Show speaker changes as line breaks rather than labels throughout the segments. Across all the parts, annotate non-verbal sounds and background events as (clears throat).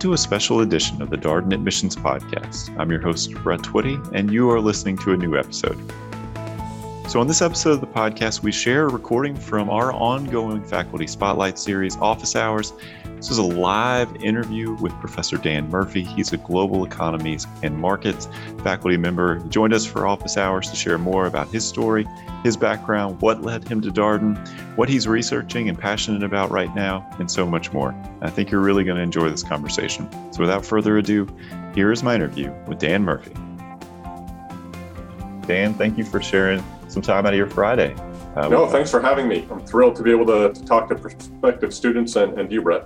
to a special edition of the Darden Admissions Podcast. I'm your host, Brett Twitty, and you are listening to a new episode. So, on this episode of the podcast, we share a recording from our ongoing faculty spotlight series, Office Hours, this is a live interview with Professor Dan Murphy. He's a global economies and markets faculty member. He joined us for office hours to share more about his story, his background, what led him to Darden, what he's researching and passionate about right now, and so much more. I think you're really going to enjoy this conversation. So without further ado, here is my interview with Dan Murphy. Dan, thank you for sharing some time out of your Friday.
Uh, no, thanks for having me. I'm thrilled to be able to, to talk to prospective students and, and you, Brett.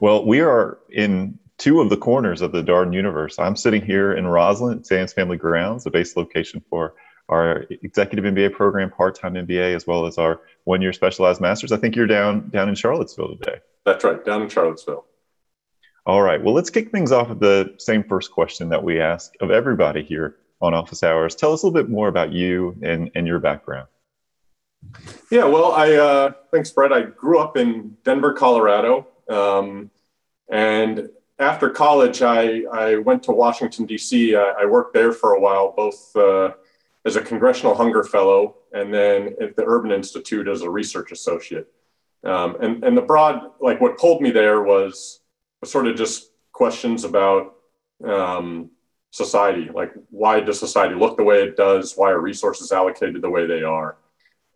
Well, we are in two of the corners of the Darden universe. I'm sitting here in Rosslyn at Sands Family Grounds, the base location for our executive MBA program, part-time MBA, as well as our one-year specialized masters. I think you're down down in Charlottesville today.
That's right, down in Charlottesville.
All right. Well, let's kick things off with the same first question that we ask of everybody here on Office Hours. Tell us a little bit more about you and, and your background.
Yeah, well, I uh, thanks, Brett. I grew up in Denver, Colorado. Um, and after college, I, I went to Washington, D.C. I, I worked there for a while, both uh, as a Congressional Hunger Fellow and then at the Urban Institute as a research associate. Um, and, and the broad, like what pulled me there was, was sort of just questions about um, society. Like, why does society look the way it does? Why are resources allocated the way they are?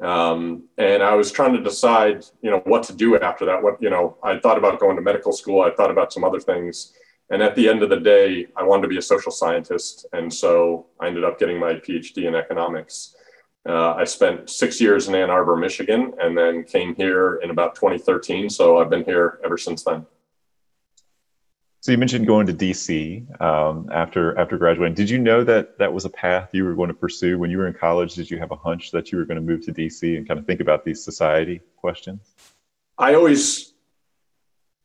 Um, and I was trying to decide, you know, what to do after that. What, you know, I thought about going to medical school. I thought about some other things. And at the end of the day, I wanted to be a social scientist. And so I ended up getting my PhD in economics. Uh, I spent six years in Ann Arbor, Michigan, and then came here in about 2013. So I've been here ever since then.
So you mentioned going to DC um, after after graduating. Did you know that that was a path you were going to pursue when you were in college? Did you have a hunch that you were going to move to DC and kind of think about these society questions?
I always,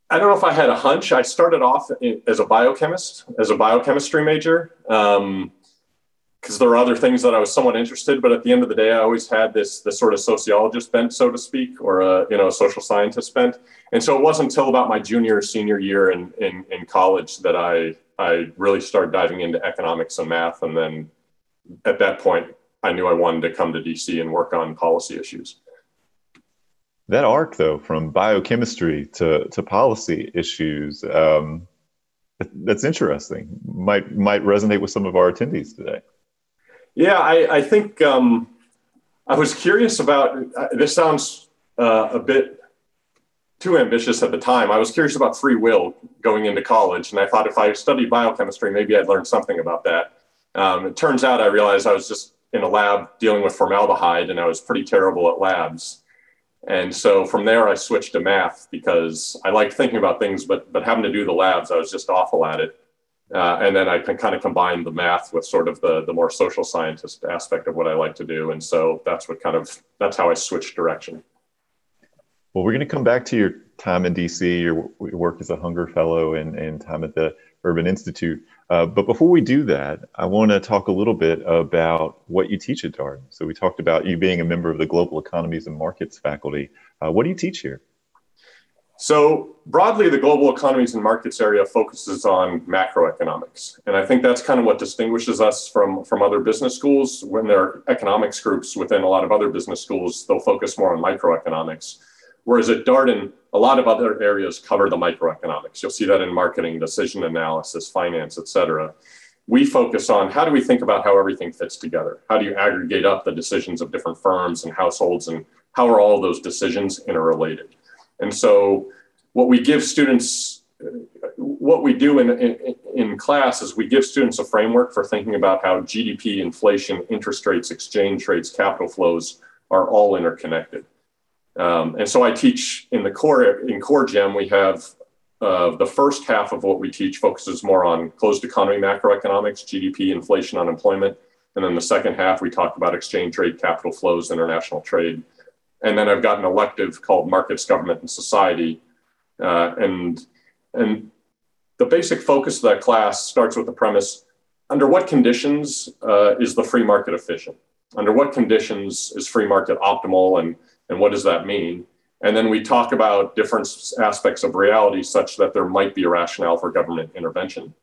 I don't know if I had a hunch. I started off as a biochemist, as a biochemistry major. Um, because there are other things that I was somewhat interested, but at the end of the day, I always had this this sort of sociologist bent, so to speak, or a you know a social scientist bent. And so it wasn't until about my junior or senior year in, in in college that I I really started diving into economics and math, and then at that point, I knew I wanted to come to DC and work on policy issues.
That arc, though, from biochemistry to to policy issues. Um, that's interesting. Might might resonate with some of our attendees today.
Yeah, I, I think um, I was curious about uh, this. Sounds uh, a bit too ambitious at the time. I was curious about free will going into college, and I thought if I studied biochemistry, maybe I'd learn something about that. Um, it turns out I realized I was just in a lab dealing with formaldehyde, and I was pretty terrible at labs. And so from there, I switched to math because I liked thinking about things, but but having to do the labs, I was just awful at it. Uh, and then I can kind of combine the math with sort of the, the more social scientist aspect of what I like to do. And so that's what kind of, that's how I switched direction.
Well, we're going to come back to your time in DC, your, work as a Hunger Fellow and, and time at the Urban Institute. Uh, but before we do that, I want to talk a little bit about what you teach at Darden. So we talked about you being a member of the Global Economies and Markets faculty. Uh, what do you teach here?
So, broadly, the global economies and markets area focuses on macroeconomics. And I think that's kind of what distinguishes us from, from other business schools. When there are economics groups within a lot of other business schools, they'll focus more on microeconomics. Whereas at Darden, a lot of other areas cover the microeconomics. You'll see that in marketing, decision analysis, finance, et cetera. We focus on how do we think about how everything fits together? How do you aggregate up the decisions of different firms and households, and how are all those decisions interrelated? And so, what we give students, what we do in, in, in, class is we give students a framework for thinking about how GDP, inflation, interest rates, exchange rates, capital flows are all interconnected. Um, and so I teach in the core in core gem we have uh, the first half of what we teach focuses more on closed economy macroeconomics, GDP, inflation, unemployment, and then the second half we talk about exchange rate, capital flows, international trade, and then I've got an elective called Markets, Government, and Society. Uh, and, and the basic focus of that class starts with the premise under what conditions uh, is the free market efficient? Under what conditions is free market optimal? And, and what does that mean? And then we talk about different aspects of reality such that there might be a rationale for government intervention.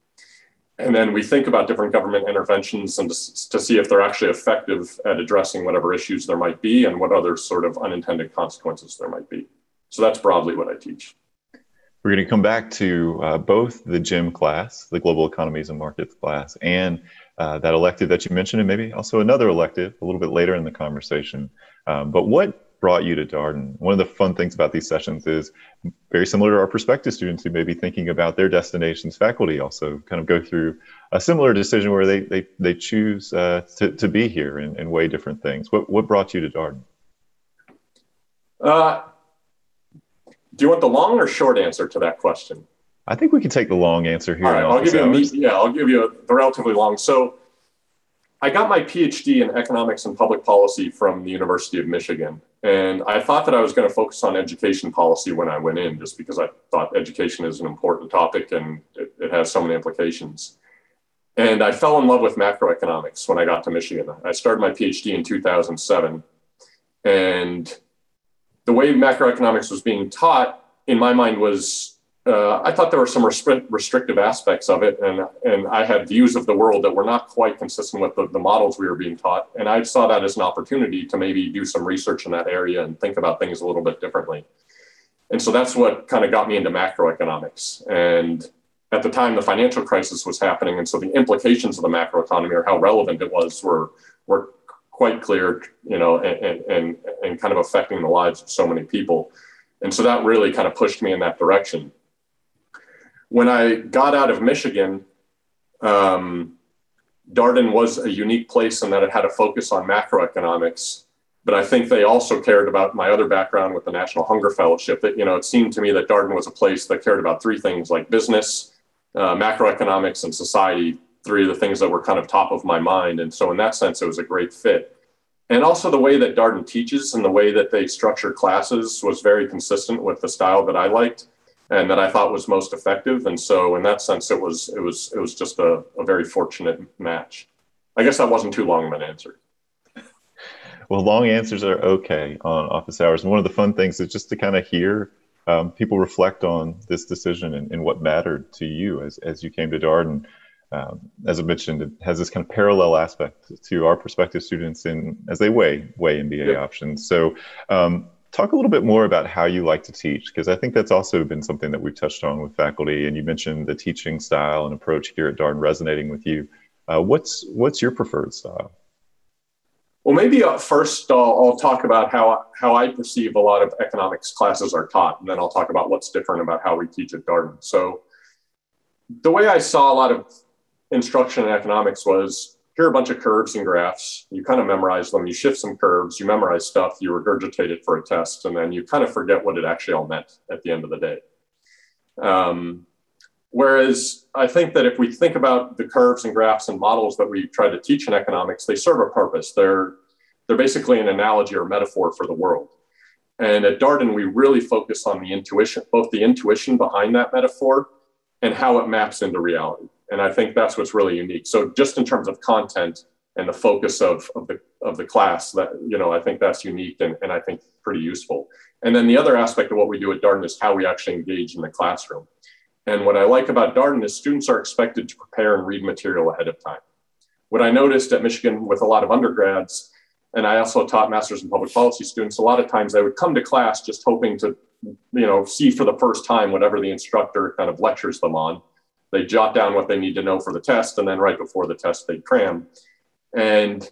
And then we think about different government interventions and to, to see if they're actually effective at addressing whatever issues there might be and what other sort of unintended consequences there might be. So that's broadly what I teach.
We're going to come back to uh, both the GEM class, the Global Economies and Markets class, and uh, that elective that you mentioned, and maybe also another elective a little bit later in the conversation. Um, but what brought you to Darden. One of the fun things about these sessions is very similar to our prospective students who may be thinking about their destinations. Faculty also kind of go through a similar decision where they they, they choose uh, to, to be here and, and weigh different things. What what brought you to Darden?
Uh, do you want the long or short answer to that question?
I think we can take the long answer here.
All right, I'll give you a, yeah, I'll give you a, the relatively long. So I got my PhD in economics and public policy from the University of Michigan. And I thought that I was going to focus on education policy when I went in, just because I thought education is an important topic and it, it has so many implications. And I fell in love with macroeconomics when I got to Michigan. I started my PhD in 2007. And the way macroeconomics was being taught, in my mind, was uh, I thought there were some restrictive aspects of it, and and I had views of the world that were not quite consistent with the, the models we were being taught, and I saw that as an opportunity to maybe do some research in that area and think about things a little bit differently. And so that's what kind of got me into macroeconomics. And at the time, the financial crisis was happening, and so the implications of the macroeconomy or how relevant it was were were quite clear, you know, and and and kind of affecting the lives of so many people. And so that really kind of pushed me in that direction when I got out of Michigan, um, Darden was a unique place in that it had a focus on macroeconomics. But I think they also cared about my other background with the National Hunger Fellowship. That you know, it seemed to me that Darden was a place that cared about three things like business, uh, macroeconomics, and society. Three of the things that were kind of top of my mind. And so, in that sense, it was a great fit. And also, the way that Darden teaches and the way that they structure classes was very consistent with the style that I liked and that I thought was most effective. And so in that sense, it was it was it was just a, a very fortunate match. I guess that wasn't too long of an answer.
Well, long answers are okay on office hours. And one of the fun things is just to kind of hear um, people reflect on this decision and, and, what mattered to you as, as you came to Darden. Um, as I mentioned, it has this kind of parallel aspect to our prospective students in as they weigh weigh MBA yep. options. So um, talk a little bit more about how you like to teach because i think that's also been something that we've touched on with faculty and you mentioned the teaching style and approach here at darden resonating with you uh, what's what's your preferred style
well maybe uh, first I'll, I'll, talk about how how i perceive a lot of economics classes are taught and then i'll talk about what's different about how we teach at darden so the way i saw a lot of instruction in economics was here are a bunch of curves and graphs. You kind of memorize them. You shift some curves. You memorize stuff. You regurgitate it for a test, and then you kind of forget what it actually all meant at the end of the day. Um, whereas I think that if we think about the curves and graphs and models that we try to teach in economics, they serve a purpose. They're they're basically an analogy or metaphor for the world. And at Darden, we really focus on the intuition, both the intuition behind that metaphor and how it maps into reality. And I think that's what's really unique. So just in terms of content and the focus of, of the of the class, that you know, I think that's unique and, and I think pretty useful. And then the other aspect of what we do at Darden is how we actually engage in the classroom. And what I like about Darden is students are expected to prepare and read material ahead of time. What I noticed at Michigan with a lot of undergrads, and I also taught masters in public policy students, a lot of times they would come to class just hoping to, you know, see for the first time whatever the instructor kind of lectures them on they jot down what they need to know for the test, and then right before the test, they cram. And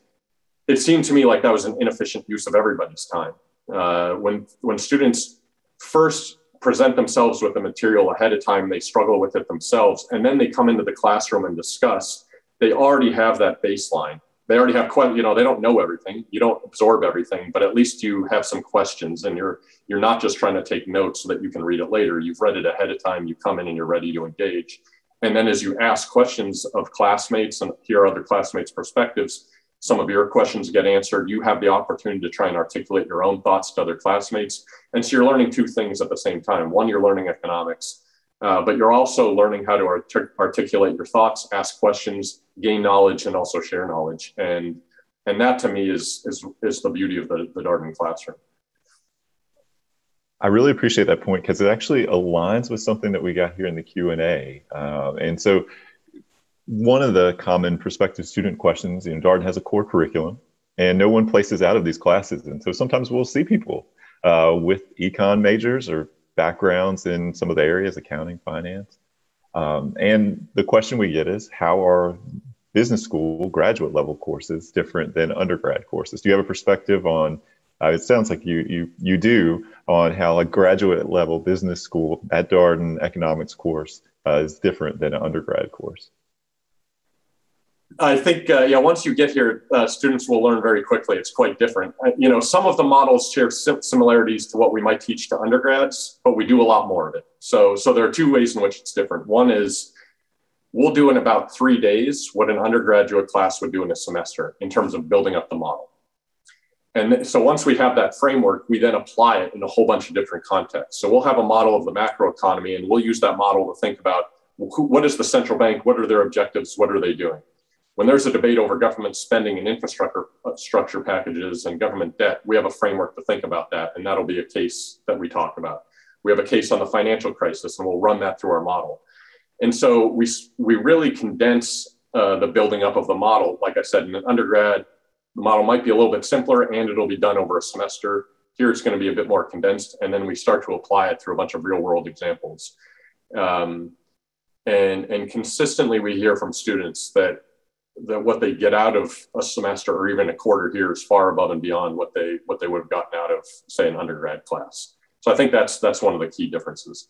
it seemed to me like that was an inefficient use of everybody's time. Uh, when when students first present themselves with the material ahead of time, they struggle with it themselves, and then they come into the classroom and discuss. They already have that baseline. They already have quite, you know, they don't know everything. You don't absorb everything, but at least you have some questions, and you're you're not just trying to take notes so that you can read it later. You've read it ahead of time. You come in and you're ready to engage. And then as you ask questions of classmates and hear other classmates' perspectives, some of your questions get answered. You have the opportunity to try and articulate your own thoughts to other classmates. And so you're learning two things at the same time. One, you're learning economics, uh, but you're also learning how to art- articulate your thoughts, ask questions, gain knowledge, and also share knowledge. And and that to me is is is the beauty of the, the Darden classroom.
I really appreciate that point because it actually aligns with something that we got here in the Q and A. Uh, and so, one of the common prospective student questions, you know, Darden has a core curriculum, and no one places out of these classes. And so sometimes we'll see people uh, with econ majors or backgrounds in some of the areas, accounting, finance. Um, and the question we get is, how are business school graduate level courses different than undergrad courses? Do you have a perspective on uh, it sounds like you you you do on how a graduate level business school at Darden economics course uh, is different than an undergrad course.
I think uh, yeah. Once you get here, uh, students will learn very quickly. It's quite different. Uh, you know, some of the models share similarities to what we might teach to undergrads, but we do a lot more of it. So so there are two ways in which it's different. One is we'll do in about three days what an undergraduate class would do in a semester in terms of building up the model. And so once we have that framework, we then apply it in a whole bunch of different contexts. So we'll have a model of the macro economy, and we'll use that model to think about what is the central bank, what are their objectives, what are they doing. When there's a debate over government spending and infrastructure uh, structure packages and government debt, we have a framework to think about that, and that'll be a case that we talk about. We have a case on the financial crisis, and we'll run that through our model. And so we we really condense uh, the building up of the model. Like I said, in an undergrad, the model might be a little bit simpler and it'll be done over a semester. Here it's going to be a bit more condensed, and then we start to apply it through a bunch of real world examples. Um, and, and consistently, we hear from students that, that what they get out of a semester or even a quarter here is far above and beyond what they, what they would have gotten out of, say, an undergrad class. So I think that's, that's one of the key differences.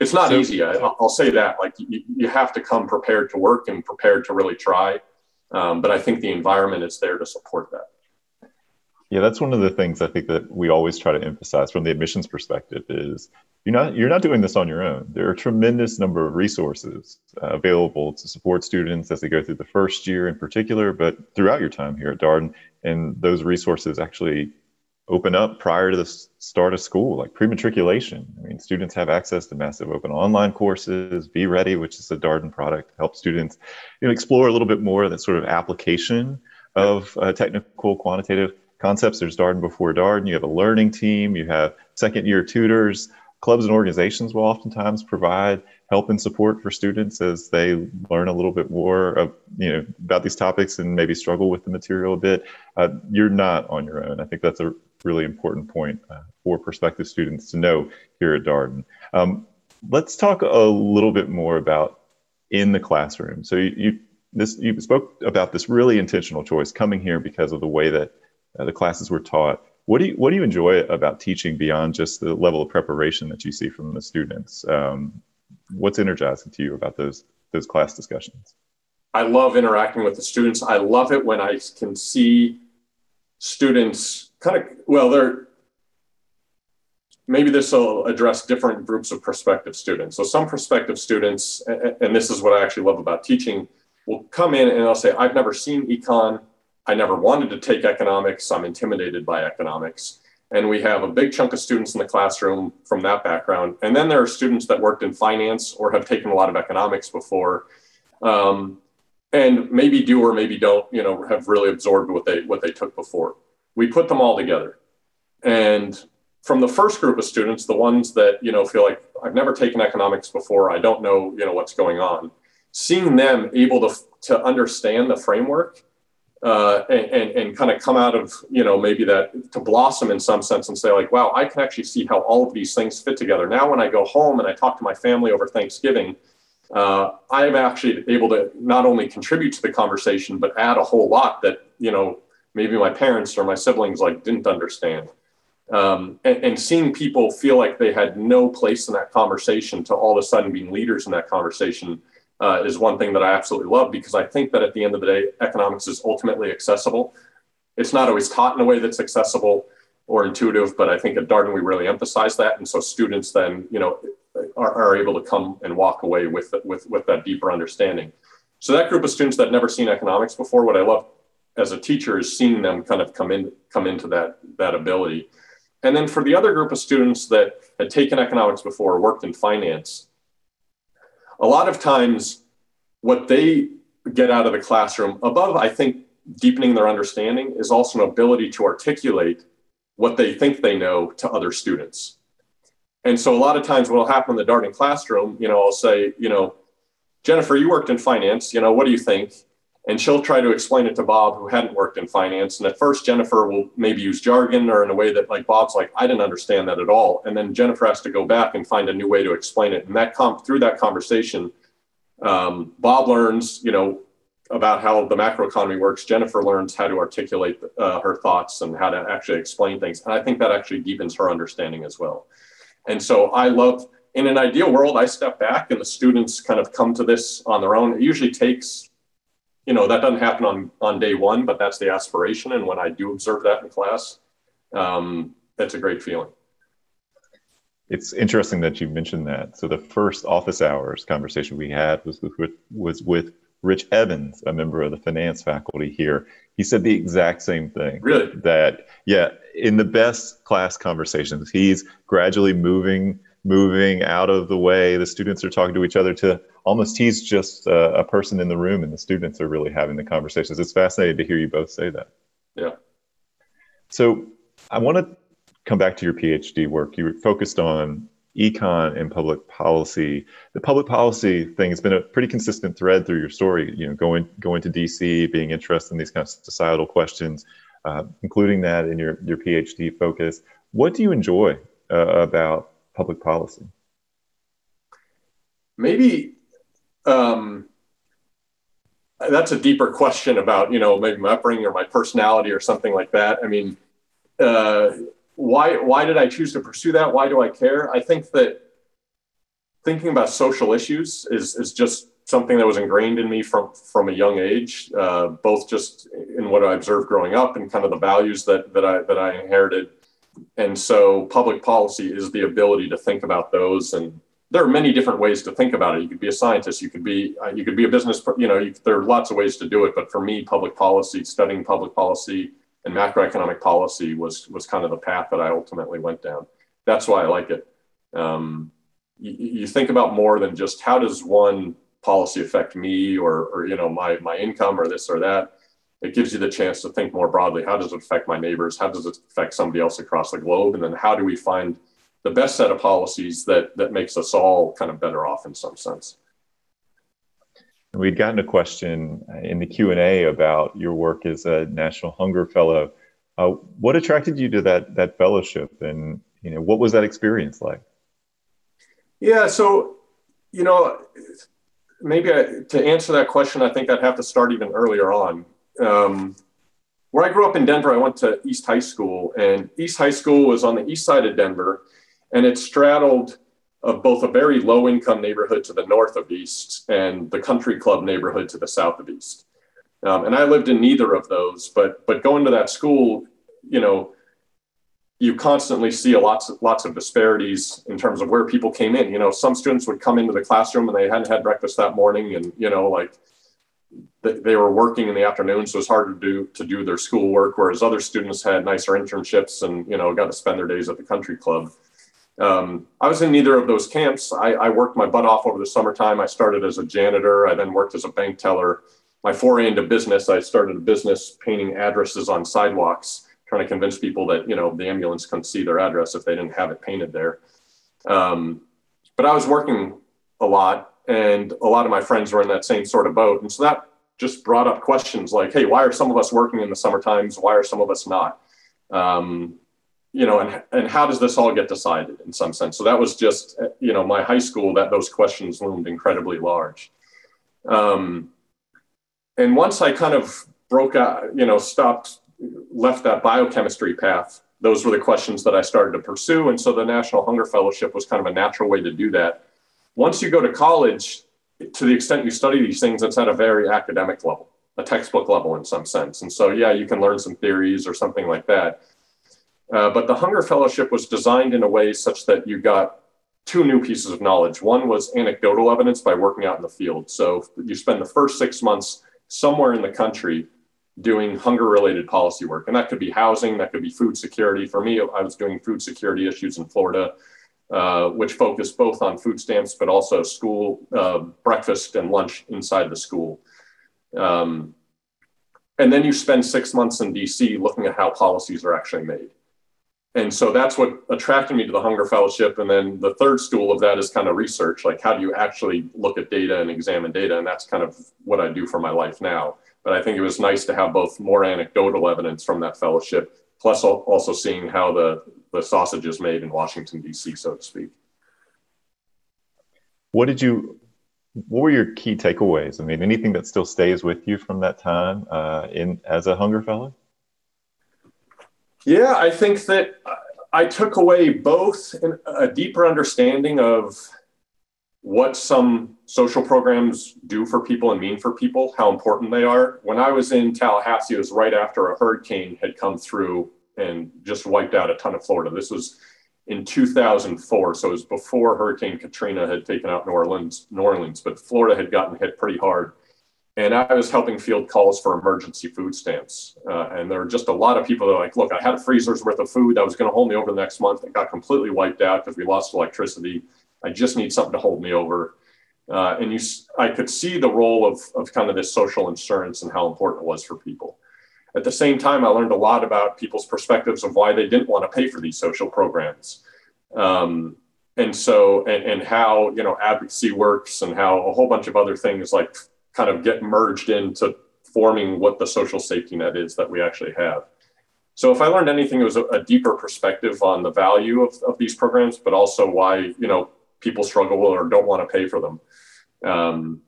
It's not so, easy. I, will say that. Like you, you have to come prepared to work and prepared to really try. Um, but I think the environment is there to support that.
Yeah, that's one of the things I think that we always try to emphasize from the admissions perspective is you're not you're not doing this on your own. There are a tremendous number of resources uh, available to support students as they go through the first year in particular, but throughout your time here at Darden. And those resources actually open up prior to the start of school, like pre-matriculation. I mean, students have access to massive open online courses. Be Ready, which is a Darden product, help students you know, explore a little bit more of that sort of application of uh, technical quantitative concepts. There's Darden before Darden. You have a learning team. You have second year tutors. Clubs and organizations will oftentimes provide help and support for students as they learn a little bit more of, you know about these topics and maybe struggle with the material a bit. Uh, you're not on your own. I think that's a really important point uh, for prospective students to know here at Darden. Um, let's talk a little bit more about in the classroom. So you, you, this you spoke about this really intentional choice coming here because of the way that uh, the classes were taught. What do you what do you enjoy about teaching beyond just the level of preparation that you see from the students? Um, what's energizing to you about those those class discussions?
I love interacting with the students. I love it when I can see students kind of well they're maybe this will address different groups of prospective students. So some prospective students and this is what i actually love about teaching will come in and they'll say i've never seen econ. I never wanted to take economics. I'm intimidated by economics. And we have a big chunk of students in the classroom from that background. And then there are students that worked in finance or have taken a lot of economics before um, and maybe do or maybe don't you know have really absorbed what they what they took before we put them all together. And from the first group of students, the ones that, you know, feel like I've never taken economics before, I don't know, you know, what's going on, seeing them able to, to understand the framework uh, and, and, and kind of come out of, you know, maybe that to blossom in some sense and say like, wow, I can actually see how all of these things fit together. Now, when I go home and I talk to my family over Thanksgiving, uh, I'm actually able to not only contribute to the conversation, but add a whole lot that, you know, maybe my parents or my siblings like didn't understand. Um, and, and, seeing people feel like they had no place in that conversation to all of a sudden being leaders in that conversation uh, is one thing that I absolutely love because I think that at the end of the day, economics is ultimately accessible. It's not always taught in a way that's accessible or intuitive, but I think at Darden we really emphasize that, and so students then you know are, are able to come and walk away with with with that deeper understanding. So that group of students that never seen economics before, what I love as a teacher is seeing them kind of come in come into that that ability and then for the other group of students that had taken economics before worked in finance a lot of times what they get out of the classroom above i think deepening their understanding is also an ability to articulate what they think they know to other students. And so a lot of times what will happen in the Darden classroom, you know, I'll say, you know, Jennifer, you worked in finance, you know, what do you think? And she'll try to explain it to Bob, who hadn't worked in finance. And at first, Jennifer will maybe use jargon or in a way that, like, Bob's like, I didn't understand that at all. And then Jennifer has to go back and find a new way to explain it. And that com- through that conversation, um, Bob learns, you know, about how the macroeconomy works. Jennifer learns how to articulate uh, her thoughts and how to actually explain things. And I think that actually deepens her understanding as well. And so I love, in an ideal world, I step back and the students kind of come to this on their own. It usually takes you know that doesn't happen on on day one but that's the aspiration. And when i do observe that in class um, that's a great feeling.
It's interesting that you mentioned that. So the first office hours conversation we had was with was with rich evans a member of the finance faculty here. He said the exact same thing.
Really?
That yeah in the best class conversations he's gradually moving moving out of the way the students are talking to each other to almost he's just a, a, person in the room and the students are really having the conversations. It's fascinating to hear you both say that.
Yeah.
So I want to come back to your PhD work. You focused on econ and public policy. The public policy thing has been a pretty consistent thread through your story. You know, going going to DC, being interested in these kind of societal questions, uh, including that in your your PhD focus. What do you enjoy uh, about public policy?
Maybe um, that's a deeper question about you know maybe my upbringing or my personality or something like that. I mean, uh, why why did I choose to pursue that? Why do I care? I think that thinking about social issues is is just something that was ingrained in me from from a young age, uh, both just in what I observed growing up and kind of the values that that I that I inherited. And so, public policy is the ability to think about those and there are many different ways to think about it. You could be a scientist, you could be uh, you could be a business. You know, you, there are lots of ways to do it. But for me, public policy, studying public policy and macroeconomic policy was was kind of the path that I ultimately went down. That's why I like it. Um, you, you think about more than just how does one policy affect me or or you know my my income or this or that. It gives you the chance to think more broadly. How does it affect my neighbors? How does it affect somebody else across the globe? And then how do we find the best set of policies that that makes us all kind of better off in some sense.
We'd gotten a question in the Q and A about your work as a National Hunger Fellow. Uh, what attracted you to that that fellowship, and you know what was that experience like?
Yeah, so you know, maybe I, to answer that question, I think I'd have to start even earlier on. Um, where I grew up in Denver, I went to East High School, and East High School was on the east side of Denver and it straddled of both a very low income neighborhood to the north of East and the country club neighborhood to the south of East. Um, and I lived in neither of those, but but going to that school, you know, you constantly see a lots of, lots of disparities in terms of where people came in. You know, some students would come into the classroom and they hadn't had breakfast that morning, and you know, like they were working in the afternoon, so it's hard to do to do their schoolwork. Whereas other students had nicer internships and you know got to spend their days at the country club. Um, I was in neither of those camps. I, I, worked my butt off over the summertime. I started as a janitor. I then worked as a bank teller. My foray into business, I started a business painting addresses on sidewalks, trying to convince people that you know the ambulance couldn't see their address if they didn't have it painted there. Um, but I was working a lot, and a lot of my friends were in that same sort of boat, and so that just brought up questions like, "Hey, why are some of us working in the summer times? Why are some of us not?" Um, you know, and and how does this all get decided in some sense? So that was just, you know, my high school that those questions loomed incredibly large. Um, and once I kind of broke out, you know, stopped, left that biochemistry path, those were the questions that I started to pursue. And so the National Hunger Fellowship was kind of a natural way to do that. Once you go to college, to the extent you study these things, it's at a very academic level, a textbook level in some sense. And so, yeah, you can learn some theories or something like that uh, but the Hunger Fellowship was designed in a way such that you got two new pieces of knowledge. One was anecdotal evidence by working out in the field. So you spend the first six months somewhere in the country doing hunger related policy work. And that could be housing, that could be food security. For me, I was doing food security issues in Florida, uh, which focused both on food stamps, but also school uh, breakfast and lunch inside the school. Um, and then you spend six months in DC looking at how policies are actually made. and so that's what attracted me to the Hunger Fellowship. And then the third stool of that is kind of research, like how do you actually look at data and examine data? And that's kind of what I do for my life now. But I think it was nice to have both more anecdotal evidence from that fellowship, plus also seeing how the, the sausage is made in Washington, D.C., so to speak.
What did you, what were your key takeaways? I mean, anything that still stays with you from that time uh, in as a Hunger Fellow?
Yeah, I think that I took away both a deeper understanding of what some social programs do for people and mean for people, how important they are. When I was in Tallahassee, it was right after a hurricane had come through and just wiped out a ton of Florida. This was in 2004, so it was before Hurricane Katrina had taken out New Orleans, New Orleans, but Florida had gotten hit pretty hard and I was helping field calls for emergency food stamps. Uh, and there were just a lot of people that were like, look, I had a freezer's worth of food that was going to hold me over the next month. It got completely wiped out because we lost electricity. I just need something to hold me over. Uh, and you, I could see the role of, of kind of this social insurance and how important it was for people. At the same time, I learned a lot about people's perspectives of why they didn't want to pay for these social programs. Um, and so, and, and how, you know, advocacy works and how a whole bunch of other things like kind of get merged into forming what the social safety net is that we actually have. So if I learned anything, it was a, a deeper perspective on the value of, of these programs, but also why you know people struggle with or don't want to pay for them, um,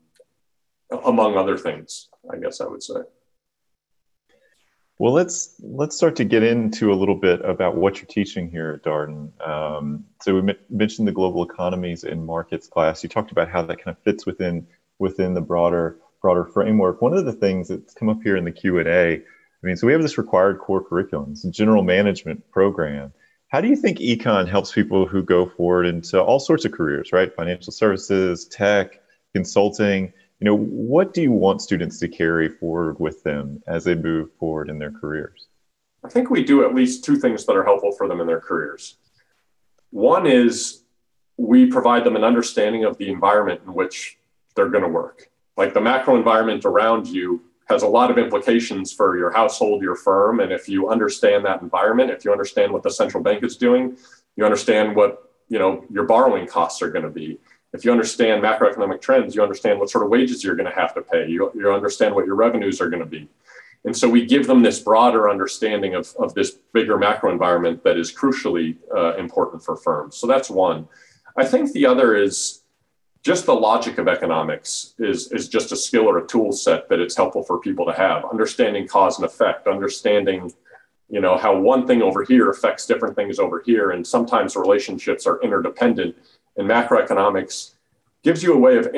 among other things. I guess I would say.
Well, let's let's start to get into a little bit about what you're teaching here at Darden. Um, so we mentioned the global economies and markets class. You talked about how that kind of fits within within the broader broader framework. One of the things that's come up here in the Q and A, I mean, so we have this required core curriculum, it's a general management program. How do you think econ helps people who go forward into all sorts of careers, right? Financial services, tech, consulting. You know, what do you want students to carry forward with them as they move forward in their careers?
I think we do at least two things that are helpful for them in their careers. One is we provide them an understanding of the environment in which they're going to work. Like the macro environment around you has a lot of implications for your household, your firm. And if you understand that environment, if you understand what the central bank is doing, you understand what you know your borrowing costs are going to be. If you understand macroeconomic trends, you understand what sort of wages you're going to have to pay. You, you understand what your revenues are going to be. And so we give them this broader understanding of, of this bigger macro environment that is crucially uh, important for firms. So that's one. I think the other is just the logic of economics is, is just a skill or a tool set that it's helpful for people to have. Understanding cause and effect understanding you know how one thing over here affects different things over here. And sometimes relationships are interdependent. And macroeconomics gives you a way of,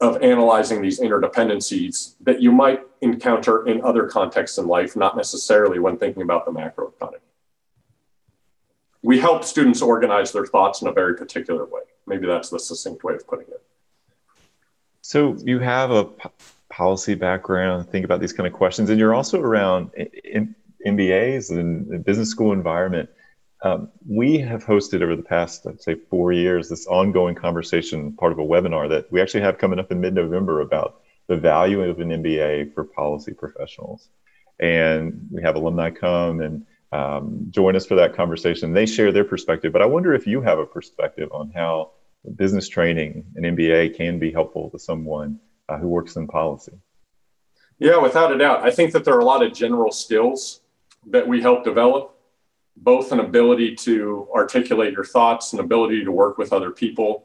of analyzing these interdependencies that you might encounter in other contexts in life not necessarily when thinking about the macroeconomy. We help students organize their thoughts in a very particular way maybe that's the succinct way of putting it.
So you have a p- policy background, think about these kind of questions, and you're also around in, MBAs and business school environment. Um, we have hosted over the past, I'd say, four years this ongoing conversation, part of a webinar that we actually have coming up in mid-November about the value of an MBA for policy professionals. And we have alumni come and um, join us for that conversation. They share their perspective, but I wonder if you have a perspective on how business training and MBA can be helpful to someone uh, who works in policy.
Yeah, without a doubt. I think that there are a lot of general skills that we help develop, both an ability to articulate your thoughts, an ability to work with other people.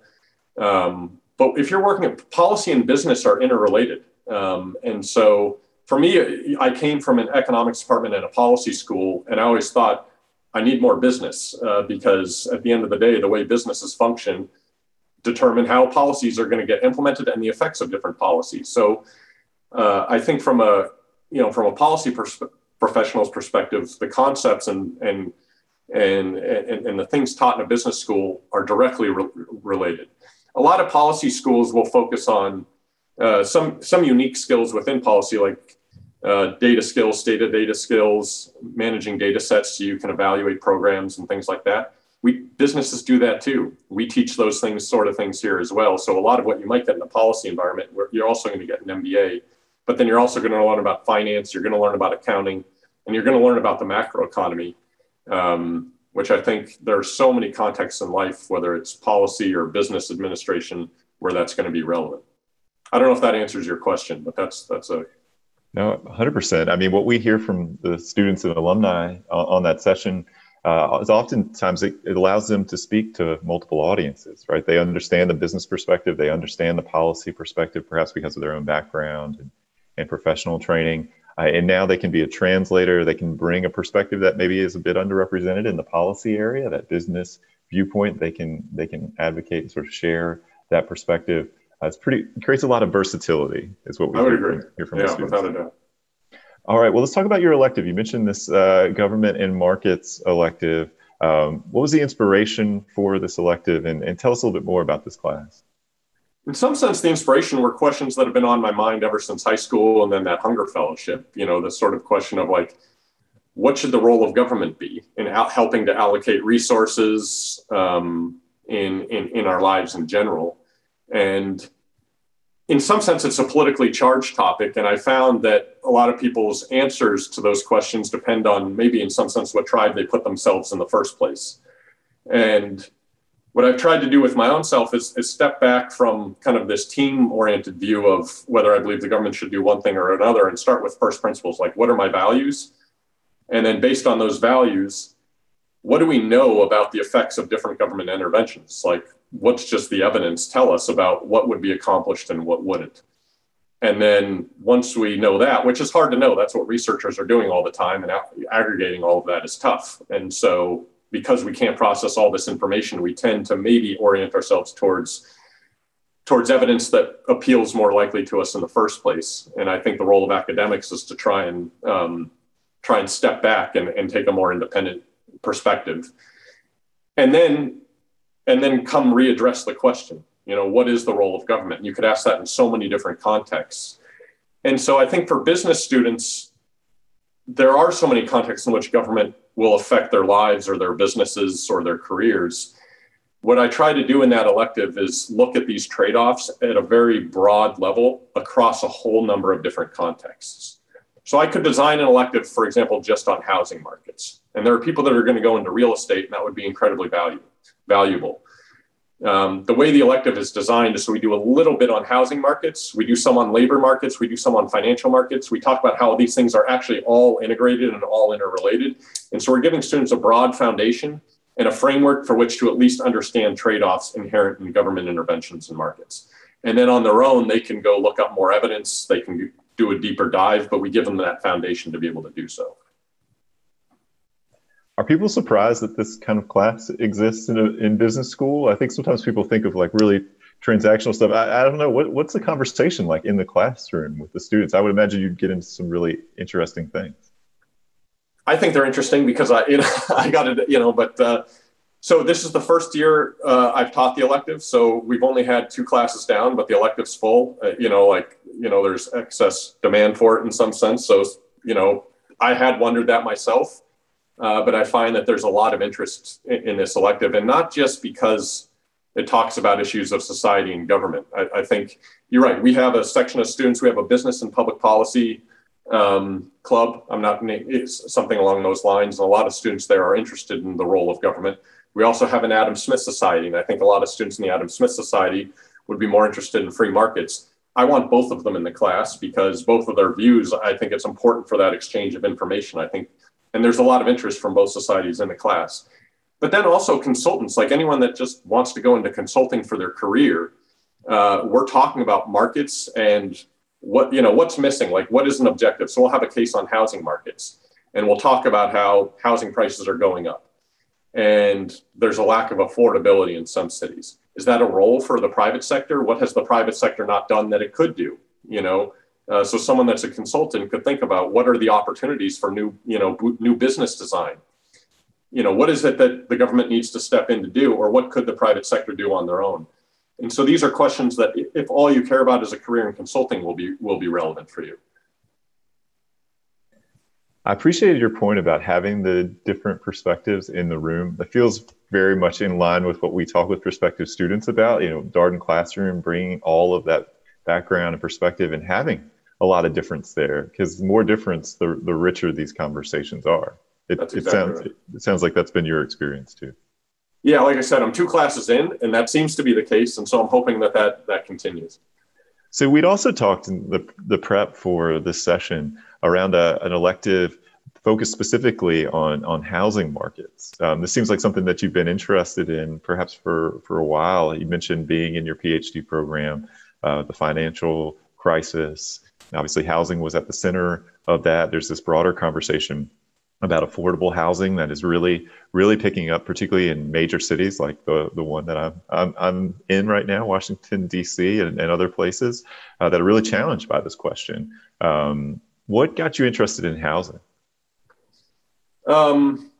Um, but if you're working at policy and business are interrelated. Um, and so for me, I came from an economics department at a policy school, and I always thought I need more business uh, because at the end of the day, the way businesses function determine how policies are going to get implemented and the effects of different policies. So uh, I think from a you know from a policy pers- professional's perspective, the concepts and and and, and, and the things taught in a business school are directly re- related. A lot of policy schools will focus on uh, some some unique skills within policy, like uh, data skills, data data skills, managing data sets so you can evaluate programs and things like that. We businesses do that too. We teach those things, sort of things here as well. So a lot of what you might get in the policy environment, you're also going to get an MBA, but then you're also going to learn about finance. You're going to learn about accounting, and you're going to learn about the macro economy. Um, which I think there are so many contexts in life, whether it's policy or business administration, where that's going to be relevant. I don't know if that answers your question, but that's that's a
no, 100%. I mean, what we hear from the students and alumni on, that session uh, is oftentimes it, it, allows them to speak to multiple audiences, right? They understand the business perspective, they understand the policy perspective, perhaps because of their own background and, and professional training. Uh, and now they can be a translator. They can bring a perspective that maybe is a bit underrepresented in the policy area, that business viewpoint. They can they can advocate and sort of share that perspective. Uh, it's pretty it creates a lot of versatility, is what we
I would
hear,
agree.
hear from
yeah,
the students.
without a doubt.
All right. Well, let's talk about your elective. You mentioned this uh, government and markets elective. Um, what was the inspiration for this elective, and, and tell us a little bit more about this class?
in some sense, the inspiration were questions that have been on my mind ever since high school and then that Hunger Fellowship. You know, the sort of question of like, what should the role of government be in helping to allocate resources um, in, in, in our lives in general? And in some sense, it's a politically charged topic. And I found that a lot of people's answers to those questions depend on maybe, in some sense, what tribe they put themselves in the first place. And what I've tried to do with my own self is, is step back from kind of this team oriented view of whether I believe the government should do one thing or another and start with first principles like what are my values? And then based on those values, what do we know about the effects of different government interventions? Like what's just the evidence tell us about what would be accomplished and what wouldn't? And then once we know that, which is hard to know, that's what researchers are doing all the time, and aggregating all of that is tough. And so because we can't process all this information, we tend to maybe orient ourselves towards towards evidence that appeals more likely to us in the first place. And I think the role of academics is to try and um, try and step back and, and take a more independent perspective, and then and then come readdress the question. You know, what is the role of government? You could ask that in so many different contexts. And so I think for business students, there are so many contexts in which government will affect their lives or their businesses or their careers. What I try to do in that elective is look at these trade offs at a very broad level across a whole number of different contexts. So I could design an elective, for example, just on housing markets. And there are people that are going to go into real estate, and that would be incredibly value, valuable. Um, the way the elective is designed is so we do a little bit on housing markets, we do some on labor markets, we do some on financial markets. We talk about how these things are actually all integrated and all interrelated. And so we're giving students a broad foundation and a framework for which to at least understand trade offs inherent in government interventions and markets. And then on their own, they can go look up more evidence, they can do a deeper dive, but we give them that foundation to be able to do so.
Are people surprised that this kind of class exists in, a, in business school? I think sometimes people think of like really transactional stuff. I, I don't know. What, what's the conversation like in the classroom with the students? I would imagine you'd get into some really interesting things.
I think they're interesting because I, (laughs) you know, I got it, you know, but uh, so this is the first year uh, I've taught the elective. So we've only had two classes down, but the elective's full. Uh, you know, like you know, there's excess demand for it in some sense. So you know, I had wondered that myself. Uh, but I find that there's a lot of interest in, in, this elective, and not just because it talks about issues of society and government. I, I, think you're right. We have a section of students. We have a business and public policy um, club. I'm not it's something along those lines, and a lot of students there are interested in the role of government. We also have an Adam Smith Society, and I think a lot of students in the Adam Smith Society would be more interested in free markets. I want both of them in the class because both of their views, I think it's important for that exchange of information. I think and there's a lot of interest from both societies in the class. But then also consultants, like anyone that just wants to go into consulting for their career, uh, we're talking about markets and what you know what's missing. Like what is an objective? So we'll have a case on housing markets, and we'll talk about how housing prices are going up, and there's a lack of affordability in some cities. Is that a role for the private sector? What has the private sector not done that it could do? You know, uh, so someone that's a consultant could think about what are the opportunities for new, you know, new business design. You know, what is it that the government needs to step in to do, or what could the private sector do on their own? And so these are questions that, if all you care about is a career in consulting, will be will be relevant for you.
I appreciated your point about having the different perspectives in the room. That feels very much in line with what we talk with prospective students about. You know, Darden Classroom bringing all of that background and perspective and having a lot of difference there because the more difference, the, the richer these conversations are. it, exactly it sounds right. it sounds like that's been your experience too.
Yeah, like I said, I'm two classes in, and that seems to be the case, and so I'm hoping that that, that continues.
So we'd also talked in the the prep for this session around a, an elective focused specifically on on housing markets. Um, this seems like something that you've been interested in perhaps for for a while. You mentioned being in your PhD program, uh, the financial crisis. Obviously, housing was at the center of that. There's this broader conversation about affordable housing that is really really picking up, particularly in major cities like the the one that I'm I'm, I'm in right now, Washington D.C. and, and other places uh, that are really challenged by this question. Um, what got you interested in housing?
Um,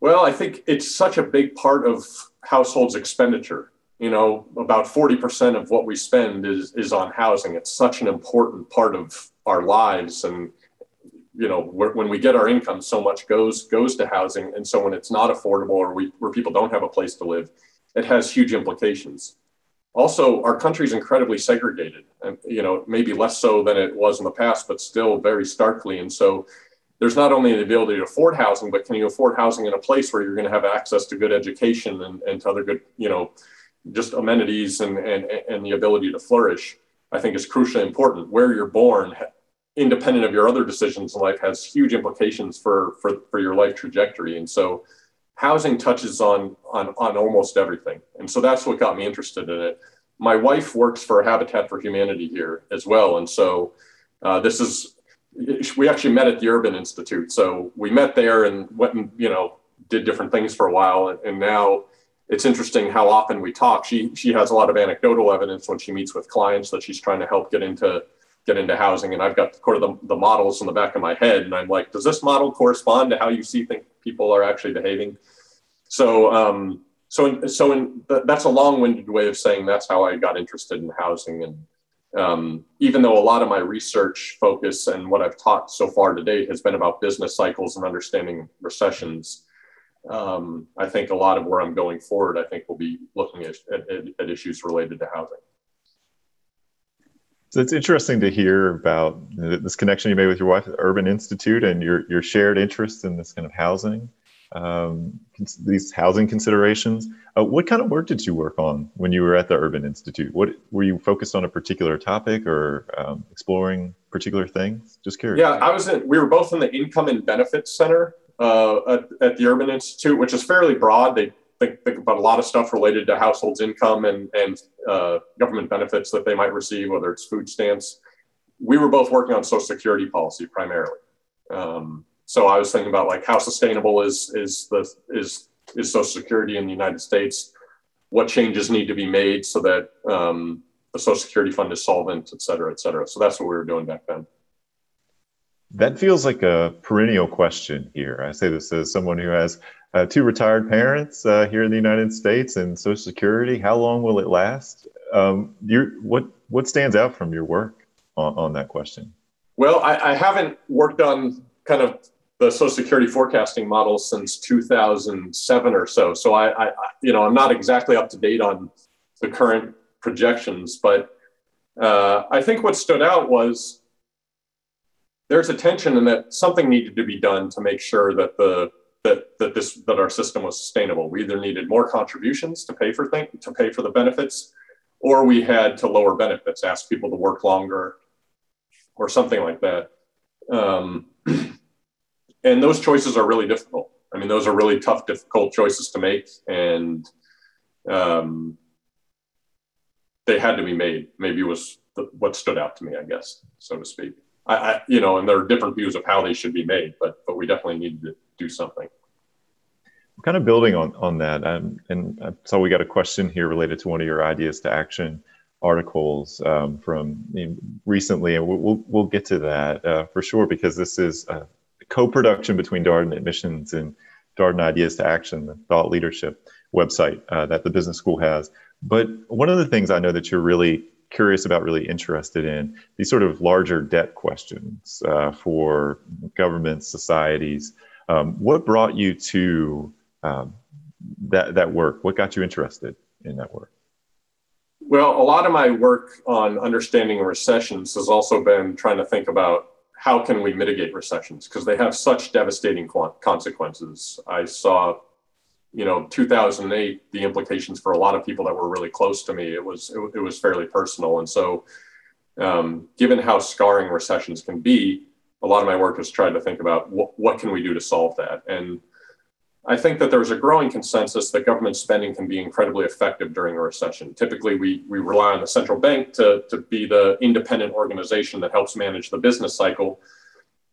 well, I think it's such a big part of households' expenditure. You know, about 40% of what we spend is, is on housing. It's such an important part of our lives. And, you know, when we get our income, so much goes goes to housing. And so when it's not affordable or we, where people don't have a place to live, it has huge implications. Also, our country is incredibly segregated, and you know, maybe less so than it was in the past, but still very starkly. And so, there's not only the ability to afford housing, but can you afford housing in a place where you're going to have access to good education and, and to other good, you know, just amenities and, and, and the ability to flourish, I think is crucially important. Where you're born, independent of your other decisions in life, has huge implications for, for, for your life trajectory. And so housing touches on, on, on almost everything. And so that's what got me interested in it. My wife works for Habitat for Humanity here as well. And so uh, this is we actually met at the Urban Institute. So we met there and went and, you know, did different things for a while. And, and, now it's interesting how often we talk. She, she has a lot of anecdotal evidence when she meets with clients that she's trying to help get into, get into housing. And I've got sort of the, the models in the back of my head. And I'm like, does this model correspond to how you see think people are actually behaving? So, um, so, in, so in, that's a long-winded way of saying that's how I got interested in housing and, um, even though a lot of my research focus and what I've taught so far to date has been about business cycles and understanding recessions, um, I think a lot of where I'm going forward, I think we'll be looking at, at, at issues related to housing.
So it's interesting to hear about this connection you made with your wife at the Urban Institute and your, your shared interest in this kind of housing um, these housing considerations. Uh, what kind of work did you work on when you were at the Urban Institute? What were you focused on a particular topic or um, exploring particular things? Just curious.
Yeah, I was in. We were both in the Income and Benefits Center uh, at, at, the Urban Institute, which is fairly broad. They think, think, about a lot of stuff related to households' income and and uh, government benefits that they might receive, whether it's food stamps. We were both working on Social Security policy primarily. Um, so I was thinking about like how sustainable is is the is is Social Security in the United States? What changes need to be made so that um, the Social Security fund is solvent, et cetera, et cetera. So that's what we were doing back then.
That feels like a perennial question here. I say this as someone who has uh, two retired parents uh, here in the United States and Social Security. How long will it last? Um, what what stands out from your work on, on that question?
Well, I, I haven't worked on kind of the Social Security forecasting model since 2007 or so. So I, I, you know, I'm not exactly up to date on the current projections, but uh, I think what stood out was there's a tension in that something needed to be done to make sure that the that that this that our system was sustainable. We either needed more contributions to pay for things to pay for the benefits, or we had to lower benefits, ask people to work longer, or something like that. Um, (clears throat) and those choices are really difficult. I mean, those are really tough, difficult choices to make, and um, they had to be made. Maybe was the, what stood out to me, I guess, so to speak. I, I, you know, and there are different views of how they should be made, but but we definitely need to do something.
Kind of building on on that, um, and I saw we got a question here related to one of your ideas to action articles um, from recently, and we'll, we'll, get to that uh, for sure because this is uh, co-production between Darden Admissions and Darden Ideas to Action, the thought leadership website uh, that the business school has. But one of the things I know that you're really curious about, really interested in, these sort of larger debt questions uh, for governments, societies. Um, what brought you to um, that that work? What got you interested in that work?
Well, a lot of my work on understanding recessions has also been trying to think about how can we mitigate recessions because they have such devastating consequences. I saw, you know, 2008, the implications for a lot of people that were really close to me. It was it, it was fairly personal, and so um, given how scarring recessions can be, a lot of my work has tried to think about what, what can we do to solve that and I think that there's a growing consensus that government spending can be incredibly effective during a recession. Typically, we, we rely on the central bank to, to be the independent organization that helps manage the business cycle.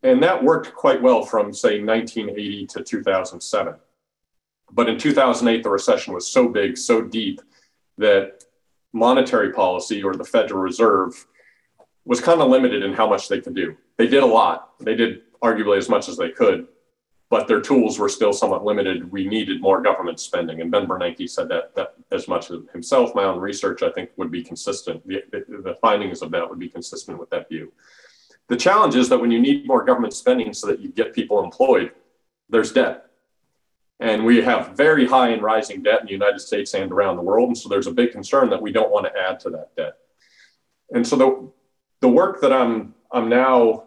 And that worked quite well from, say, 1980 to 2007. But in 2008, the recession was so big, so deep, that monetary policy or the Federal Reserve was kind of limited in how much they could do. They did a lot, they did arguably as much as they could but their tools were still somewhat limited. We needed more government spending. And Ben Bernanke said that, that as much as himself. My own research, I think, would be consistent. The, the findings of that would be consistent with that view. The challenge is that when you need more government spending so that you get people employed, there's debt. And we have very high and rising debt in the United States and around the world. And so there's a big concern that we don't want to add to that debt. And so the, the work that I'm, I'm now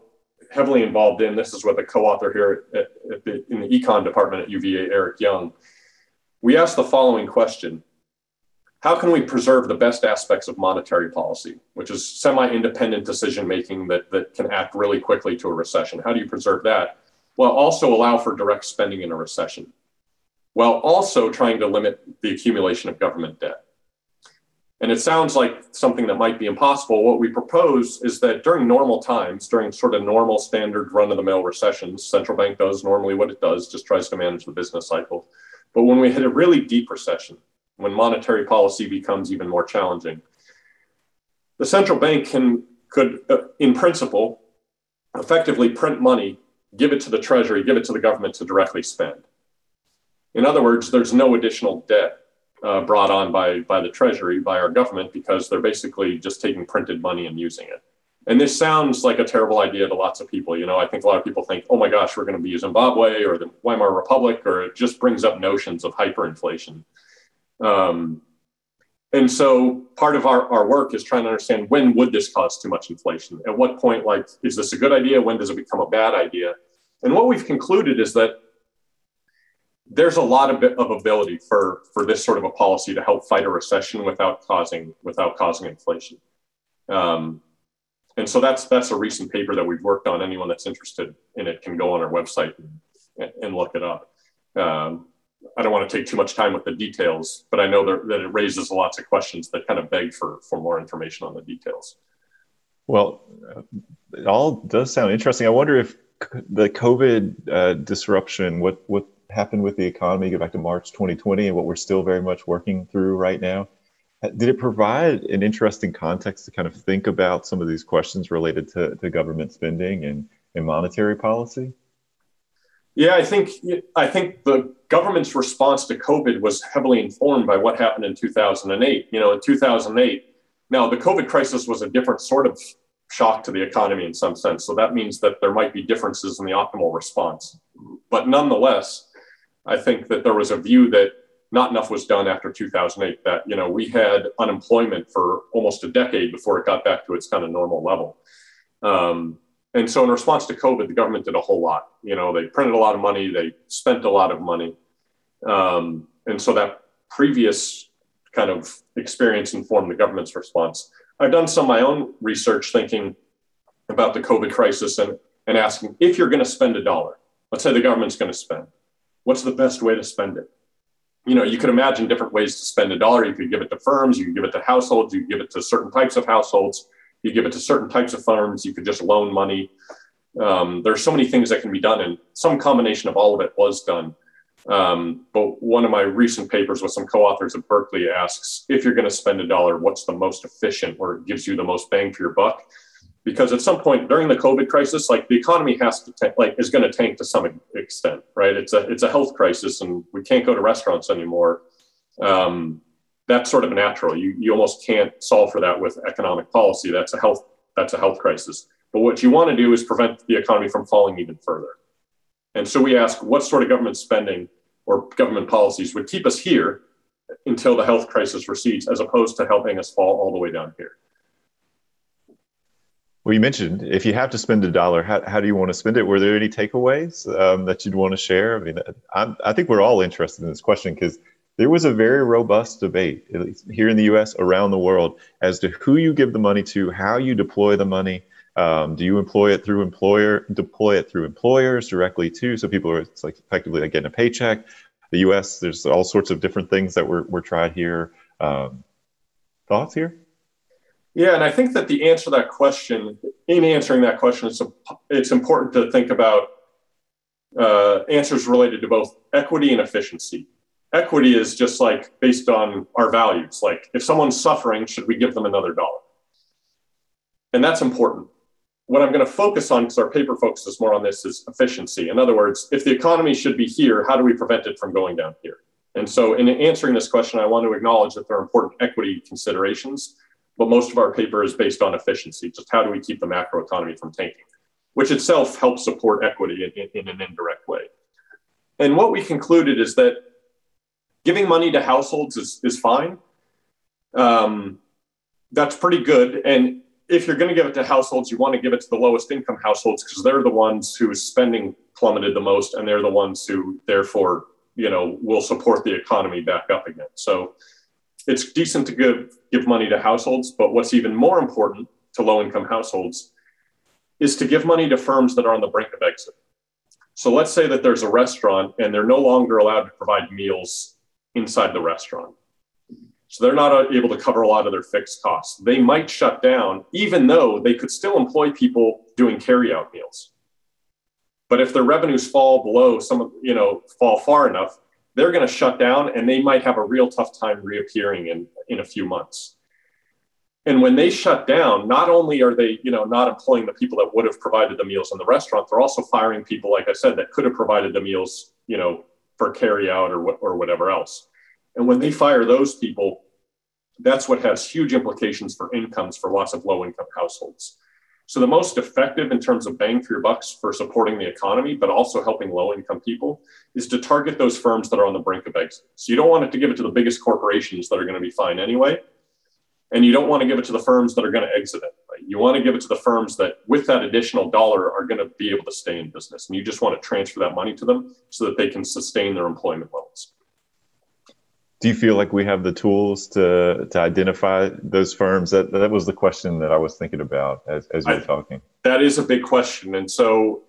heavily involved in. This is with a co-author here at, at the, in the econ department at UVA, Eric Young. We asked the following question. How can we preserve the best aspects of monetary policy, which is semi-independent decision making that, that can act really quickly to a recession? How do you preserve that? Well, also allow for direct spending in a recession, while also trying to limit the accumulation of government debt. And it sounds like something that might be impossible. What we propose is that during normal times, during sort of normal standard run of the mill recessions, central bank does normally what it does, just tries to manage the business cycle. But when we hit a really deep recession, when monetary policy becomes even more challenging, the central bank can could uh, in principle effectively print money, give it to the treasury, give it to the government to directly spend. In other words, there's no additional debt uh, brought on by by the Treasury, by our government, because they're basically just taking printed money and using it. And this sounds like a terrible idea to lots of people. You know, I think a lot of people think, "Oh my gosh, we're going to be Zimbabwe or the Weimar Republic," or it just brings up notions of hyperinflation. Um, and so part of our, our work is trying to understand when would this cause too much inflation? At what point, like, is this a good idea? When does it become a bad idea? And what we've concluded is that there's a lot of, of ability for, for this sort of a policy to help fight a recession without causing without causing inflation. Um, and so that's that's a recent paper that we've worked on. Anyone that's interested in it can go on our website and, and look it up. Um, I don't want to take too much time with the details, but I know that, that it raises lots of questions that kind of beg for for more information on the details.
Well, it all does sound interesting. I wonder if the COVID uh, disruption, what what happened with the economy, go back to March 2020 and what we're still very much working through right now. Uh, did it provide an interesting context to kind of think about some of these questions related to, to government spending and, and monetary policy?
Yeah, I think I think the government's response to COVID was heavily informed by what happened in 2008. You know, in 2008, now the COVID crisis was a different sort of shock to the economy in some sense. So that means that there might be differences in the optimal response. But nonetheless, I think that there was a view that not enough was done after 2008 that you know we had unemployment for almost a decade before it got back to its kind of normal level. Um, and so in response to covid the government did a whole lot. You know they printed a lot of money they spent a lot of money. Um, and so that previous kind of experience informed the government's response. I've done some of my own research thinking about the covid crisis and, and asking if you're going to spend a dollar let's say the government's going to spend what's the best way to spend it? You know, you could imagine different ways to spend a dollar. You could give it to firms, you could give it to households, you could give it to certain types of households, you give it to certain types of firms, you could just loan money. Um, there's so many things that can be done, and some combination of all of it was done. Um, but one of my recent papers with some co-authors at Berkeley asks if you're going to spend a dollar, what's the most efficient or gives you the most bang for your buck? Because at some point during the COVID crisis, like the economy has to like is going to tank to some extent, right? It's a it's a health crisis, and we can't go to restaurants anymore. Um, that's sort of natural. You you almost can't solve for that with economic policy. That's a health that's a health crisis. But what you want to do is prevent the economy from falling even further. And so we ask, what sort of government spending or government policies would keep us here until the health crisis recedes, as opposed to helping us fall all the way down here?
Well, you mentioned if you have to spend a dollar, how, how do you want to spend it? Were there any takeaways um, that you'd want to share? I mean, I'm, i think we're all interested in this question because there was a very robust debate, here in the US, around the world, as to who you give the money to, how you deploy the money. Um, do you employ it through employer, deploy it through employers directly too? So people are it's like effectively like getting a paycheck. The US, there's all sorts of different things that were, were tried here. Um, thoughts here?
Yeah, and I think that the answer to that question, in answering that question, it's, it's important to think about uh, answers related to both equity and efficiency. Equity is just like based on our values. Like if someone's suffering, should we give them another dollar? And that's important. What I'm going to focus on, because our paper focuses more on this, is efficiency. In other words, if the economy should be here, how do we prevent it from going down here? And so, in answering this question, I want to acknowledge that there are important equity considerations but most of our paper is based on efficiency. Just how do we keep the macro economy from tanking, which itself helps support equity in, in, in, an indirect way. And what we concluded is that giving money to households is, is fine. Um, that's pretty good. And if you're going to give it to households, you want to give it to the lowest income households because they're the ones whose spending plummeted the most, and they're the ones who, therefore, you know, will support the economy back up again. So it's decent to give, give money to households, but what's even more important to low income households is to give money to firms that are on the brink of exit. So let's say that there's a restaurant and they're no longer allowed to provide meals inside the restaurant. So they're not uh, able to cover a lot of their fixed costs. They might shut down, even though they could still employ people doing carryout meals. But if their revenues fall below some, you know, fall far enough, they're going to shut down and they might have a real tough time reappearing in, in a few months. And when they shut down, not only are they, you know, not employing the people that would have provided the meals in the restaurant, they're also firing people, like I said, that could have provided the meals, you know, for carry out or, or whatever else. And when they fire those people, that's what has huge implications for incomes for lots of low income households. So the most effective in terms of bang for your bucks for supporting the economy, but also helping low income people, is to target those firms that are on the brink of exit. So you don't want it to give it to the biggest corporations that are going to be fine anyway. And you don't want to give it to the firms that are going to exit it. You want to give it to the firms that, with that additional dollar, are going to be able to stay in business. And you just want to transfer that money to them so that they can sustain their employment levels
do you feel like we have the tools to to identify those firms? That that was the question that I was thinking about as, as you were talking.
That is a big question, and so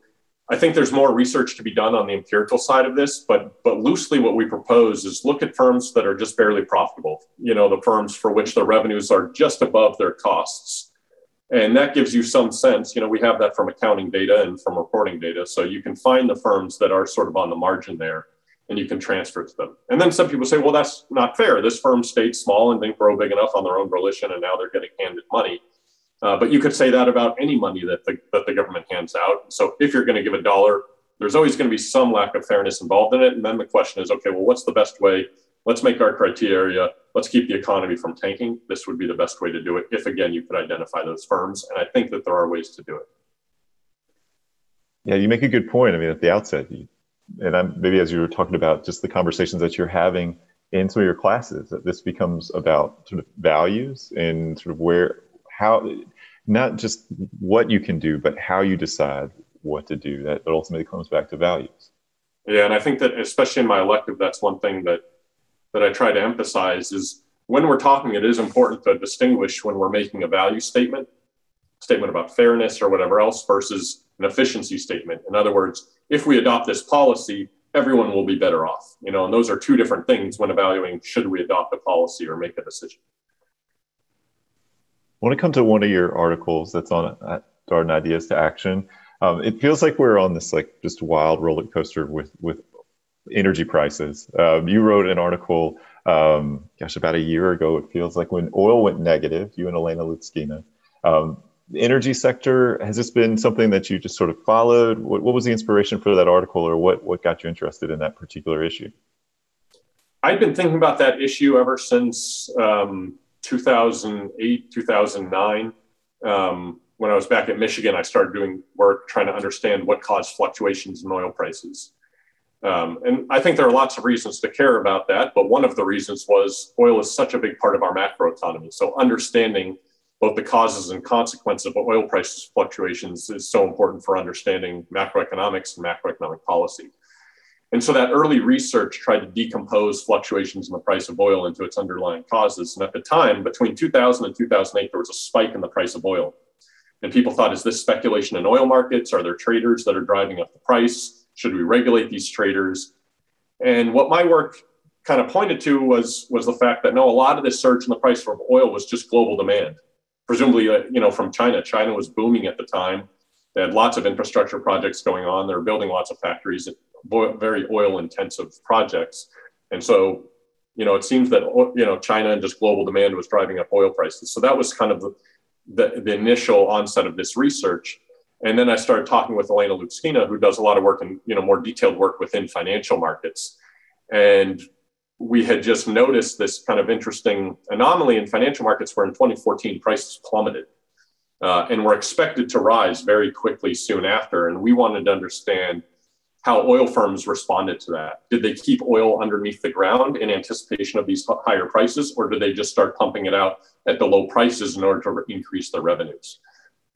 I think there's more research to be done on the empirical side of this. But but loosely, what we propose is look at firms that are just barely profitable. You know, the firms for which the revenues are just above their costs, and that gives you some sense. You know, we have that from accounting data and from reporting data, so you can find the firms that are sort of on the margin there and you can transfer to them. And then some people say, well, that's not fair. This firm stayed small and didn't grow big enough on their own volition, and now they're getting handed money. Uh, but you could say that about any money that the, that the government hands out. So if you're going to give a dollar, there's always going to be some lack of fairness involved in it. And then the question is, okay, well, what's the best way? Let's make our criteria. Let's keep the economy from tanking. This would be the best way to do it if, again, you could identify those firms. And I think that there are ways to do it.
Yeah, you make a good point. I mean, at the outset, you, and I'm, maybe as you were talking about just the conversations that you're having in some of your classes, that this becomes about sort of values and sort of where, how, not just what you can do, but how you decide what to do. That ultimately comes back to values.
Yeah, and I think that especially in my elective, that's one thing that that I try to emphasize is when we're talking, it is important to distinguish when we're making a value statement, statement about fairness or whatever else, versus an efficiency statement. In other words, if we adopt this policy, everyone will be better off. You know, and those are two different things when evaluating should we adopt a policy or make a decision.
I want to come to one of your articles that's on Darden Ideas to Action. Um, it feels like we're on this like just wild roller coaster with with energy prices. Um, you wrote an article, um, gosh, about a year ago. It feels like when oil went negative. You and Elena Loutskina. Um, the energy sector has this been something that you just sort of followed? What, what was the inspiration for that article or what, what got you interested in that particular issue?
I've been thinking about that issue ever since um, 2008 2009 um, when i was back at michigan i started doing work trying to understand what caused fluctuations in oil prices. Um, and i think there are lots of reasons to care about that but one of the reasons was oil is such a big part of our macroeconomy. So understanding both the causes and consequences of oil prices fluctuations is so important for understanding macroeconomics and macroeconomic policy. And so that early research tried to decompose fluctuations in the price of oil into its underlying causes. And at the time, between 2000 and 2008, there was a spike in the price of oil. And people thought, is this speculation in oil markets? Are there traders that are driving up the price? Should we regulate these traders? And what my work kind of pointed to was, was the fact that no, a lot of this surge in the price of oil was just global demand. Presumably, uh, you know, from China. China was booming at the time. They had lots of infrastructure projects going on. They were building lots of factories very oil intensive projects. And so, you know, it seems that, you know, China and just global demand was driving up oil prices. So that was kind of the, the, the initial onset of this research. And then I started talking with Elena Loutskina, who does a lot of work in, you know, more detailed work within financial markets. And we had just noticed this kind of interesting anomaly in financial markets where in 2014 prices plummeted uh, and were expected to rise very quickly soon after. And we wanted to understand how oil firms responded to that. Did they keep oil underneath the ground in anticipation of these higher prices, or did they just start pumping it out at the low prices in order to increase their revenues?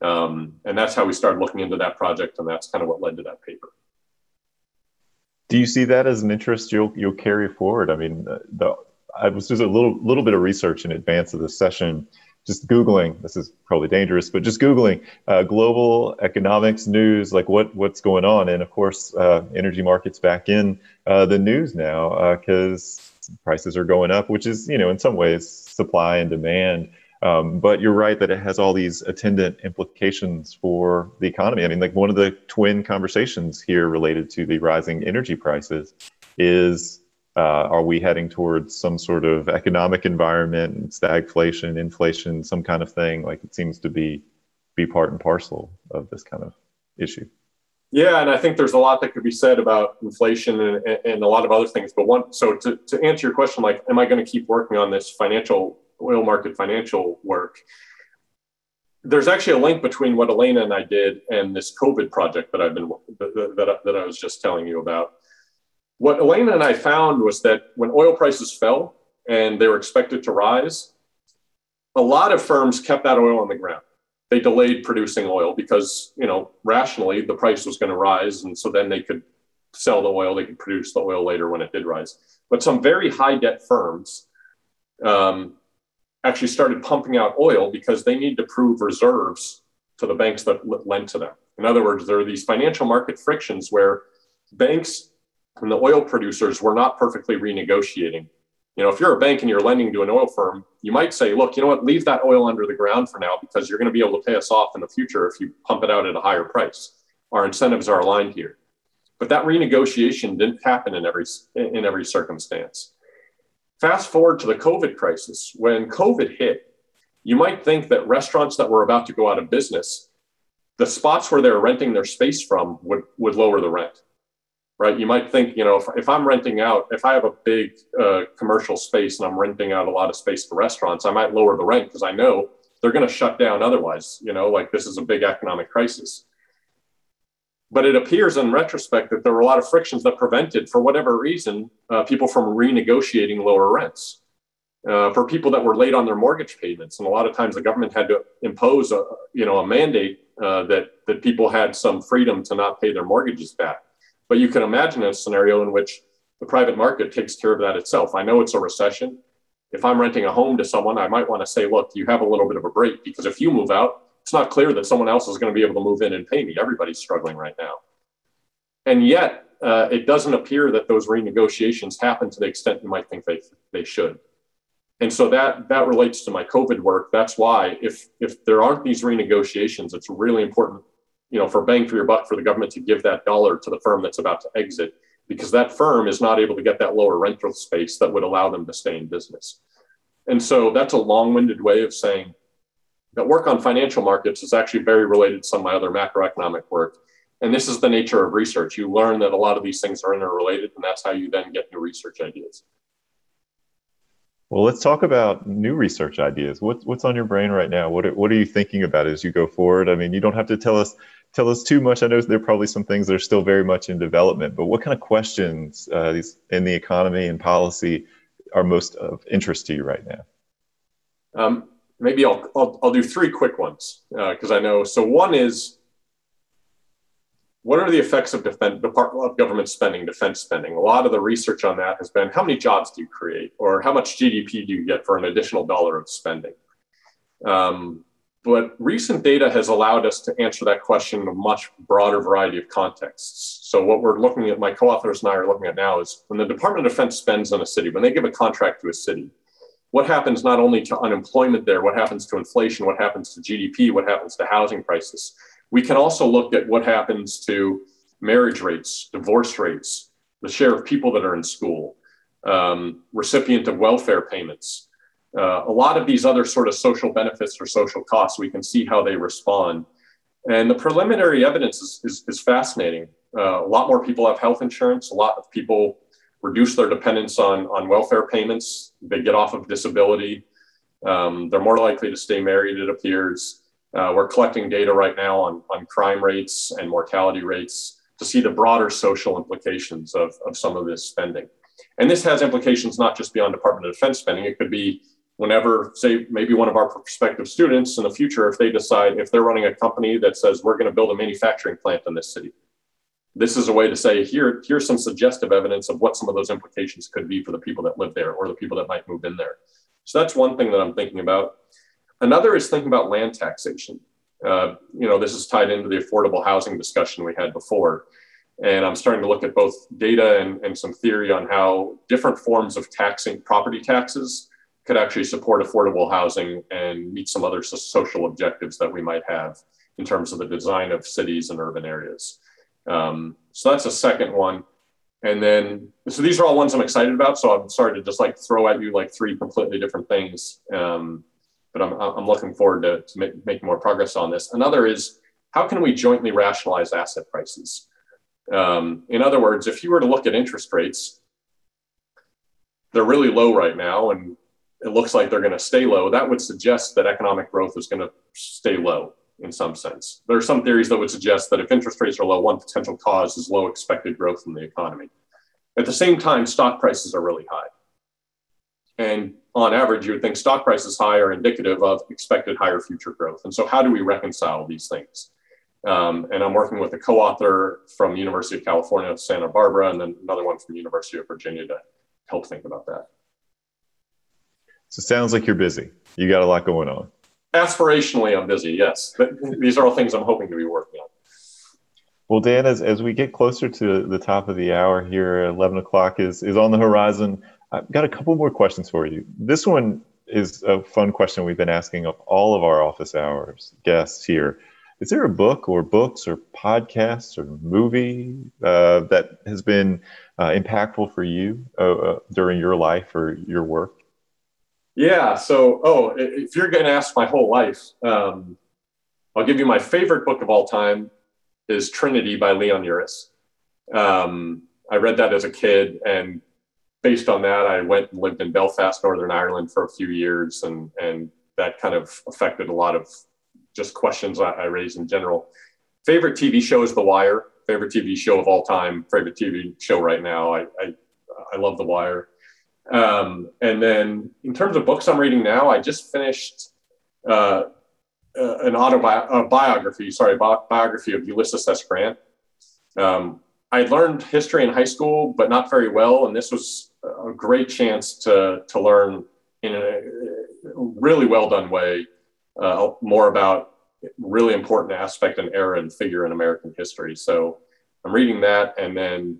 Um, and that's how we started looking into that project, and that's kind of what led to that paper.
Do you see that as an interest you'll you'll carry forward? I mean, the, I was just a little little bit of research in advance of the session just googling this is probably dangerous but just googling uh, global economics news like what what's going on and of course uh, energy markets back in uh, the news now because uh, prices are going up which is you know in some ways supply and demand um, but you're right that it has all these attendant implications for the economy i mean like one of the twin conversations here related to the rising energy prices is uh, are we heading towards some sort of economic environment, stagflation, inflation, some kind of thing? Like it seems to be be part and parcel of this kind of issue.
Yeah, and I think there's a lot that could be said about inflation and, and a lot of other things. But one, so to, to answer your question, like, am I going to keep working on this financial oil market financial work? There's actually a link between what Elena and I did and this COVID project that I've been that, that, I was just telling you about what Elena and I found was that when oil prices fell and they were expected to rise, a lot of firms kept that oil on the ground. They delayed producing oil because, you know, rationally the price was going to rise. And so then they could sell the oil, they could produce the oil later when it did rise. But some very high debt firms um, actually started pumping out oil because they need to prove reserves to the banks that lent to them. In other words, there are these financial market frictions where banks and the oil producers were not perfectly renegotiating. You know, if you're a bank and you're lending to an oil firm, you might say, look, you know what, leave that oil under the ground for now because you're going to be able to pay us off in the future if you pump it out at a higher price. Our incentives are aligned here. But that renegotiation didn't happen in every in every circumstance. Fast forward to the COVID crisis. When COVID hit, you might think that restaurants that were about to go out of business, the spots where they're renting their space from would, would lower the rent right? You might think, you know, if, if I'm renting out, if I have a big uh, commercial space and I'm renting out a lot of space for restaurants, I might lower the rent because I know they're going to shut down otherwise, you know, like this is a big economic crisis. But it appears in retrospect that there were a lot of frictions that prevented, for whatever reason, uh, people from renegotiating lower rents. Uh, for people that were late on their mortgage payments, and a lot of times the government had to impose a you know a mandate uh, that that people had some freedom to not pay their mortgages back. But you can imagine a scenario in which the private market takes care of that itself. I know it's a recession. If I'm renting a home to someone, I might want to say, look, you have a little bit of a break because if you move out, it's not clear that someone else is going to be able to move in and pay me. Everybody's struggling right now. And yet, uh, it doesn't appear that those renegotiations happen to the extent you might think they, they should. And so that, that relates to my COVID work. That's why if, if there aren't these renegotiations, it's really important you know, for bang for your buck for the government to give that dollar to the firm that's about to exit because that firm is not able to get that lower rental space that would allow them to stay in business. And so that's a long winded way of saying that work on financial markets is actually very related to some of my other macroeconomic work. And this is the nature of research. You learn that a lot of these things are interrelated, and that's how you then get new research ideas.
Well, let's talk about new research ideas. What's what's on your brain right now? What are, what are you thinking about as you go forward? I mean, you don't have to tell us tell us too much. I know there are probably some things that are still very much in development, but what kind of questions uh, these in the economy and policy are most of interest to you right now?
Um, maybe I'll, I'll, I'll do three quick ones because uh, I know. So one is what are the effects of defense, Department of government spending, defense spending? A lot of the research on that has been how many jobs do you create, or how much GDP do you get for an additional dollar of spending? Um, but recent data has allowed us to answer that question in a much broader variety of contexts. So what we're looking at, my co-authors and I are looking at now is when the Department of Defense spends on a city, when they give a contract to a city, what happens not only to unemployment there, what happens to inflation, what happens to GDP, what happens to housing prices. We can also look at what happens to marriage rates, divorce rates, the share of people that are in school, um, recipient of welfare payments. Uh, a lot of these other sort of social benefits or social costs, we can see how they respond. And the preliminary evidence is, is, is fascinating. Uh, a lot more people have health insurance. A lot of people reduce their dependence on, on welfare payments. They get off of disability. Um, they're more likely to stay married, it appears. Uh, we're collecting data right now on, on crime rates and mortality rates to see the broader social implications of, of some of this spending. And this has implications not just beyond Department of Defense spending, it could be whenever, say, maybe one of our prospective students in the future, if they decide, if they're running a company that says, we're going to build a manufacturing plant in this city, this is a way to say here here's some suggestive evidence of what some of those implications could be for the people that live there or the people that might move in there. So that's one thing that i'm thinking about. Another is thinking about land taxation. Uh, you know this is tied into the affordable housing discussion we had before. And i'm starting to look at both data and, and some theory on how different forms of taxing property taxes could actually support affordable housing and meet some other social objectives that we might have in terms of the design of cities and urban areas um, so that's a second one. And then, so these are all ones I'm excited about. So I'm sorry to just like throw at you like three completely different things. Um, but I'm, I'm looking forward to, to make, making more progress on this. Another is how can we jointly rationalize asset prices? Um, in other words, if you were to look at interest rates, they're really low right now, and it looks like they're going to stay low. That would suggest that economic growth is going to stay low in some sense. There are some theories that would suggest that if interest rates are low, one potential cause is low expected growth in the economy. At the same time, stock prices are really high. And on average, you would think stock prices high are indicative of expected higher future growth. And so, how do we reconcile these things? Um, and I'm working with a co-author from University of California, Santa Barbara, and then another one from University of Virginia to help think about that.
So sounds like you're busy. You got a lot going on
aspirationally, I'm busy. Yes, but these are all things I'm hoping to be working on.
Well, Dan, as, as we get closer to the top of the hour here, 11 o'clock is, is on the horizon. I've got a couple more questions for you. This one is a fun question we've been asking of all of our office hours guests here. Is there a book or books or podcasts or movie uh, that has been uh, impactful for you uh, uh during your life or your work?
Yeah. So, oh, if you're going to ask my whole life, um, I'll give you my favorite book of all time is Trinity by Leon Uris. Um, I read that as a kid, and based on that, I went and lived in Belfast, Northern Ireland, for a few years, and and that kind of affected a lot of just questions I, I raised in general. Favorite TV show is The Wire. Favorite TV show of all time. Favorite TV show right now. I I, I love The Wire. Um, and then in terms of books I'm reading now, I just finished uh, uh, an autobiography, sorry, bi- biography of Ulysses S. Grant. Um, I learned history in high school, but not very well. And this was a great chance to, to learn in a really well done way uh, more about really important aspect and era and figure in American history. So I'm reading that. And then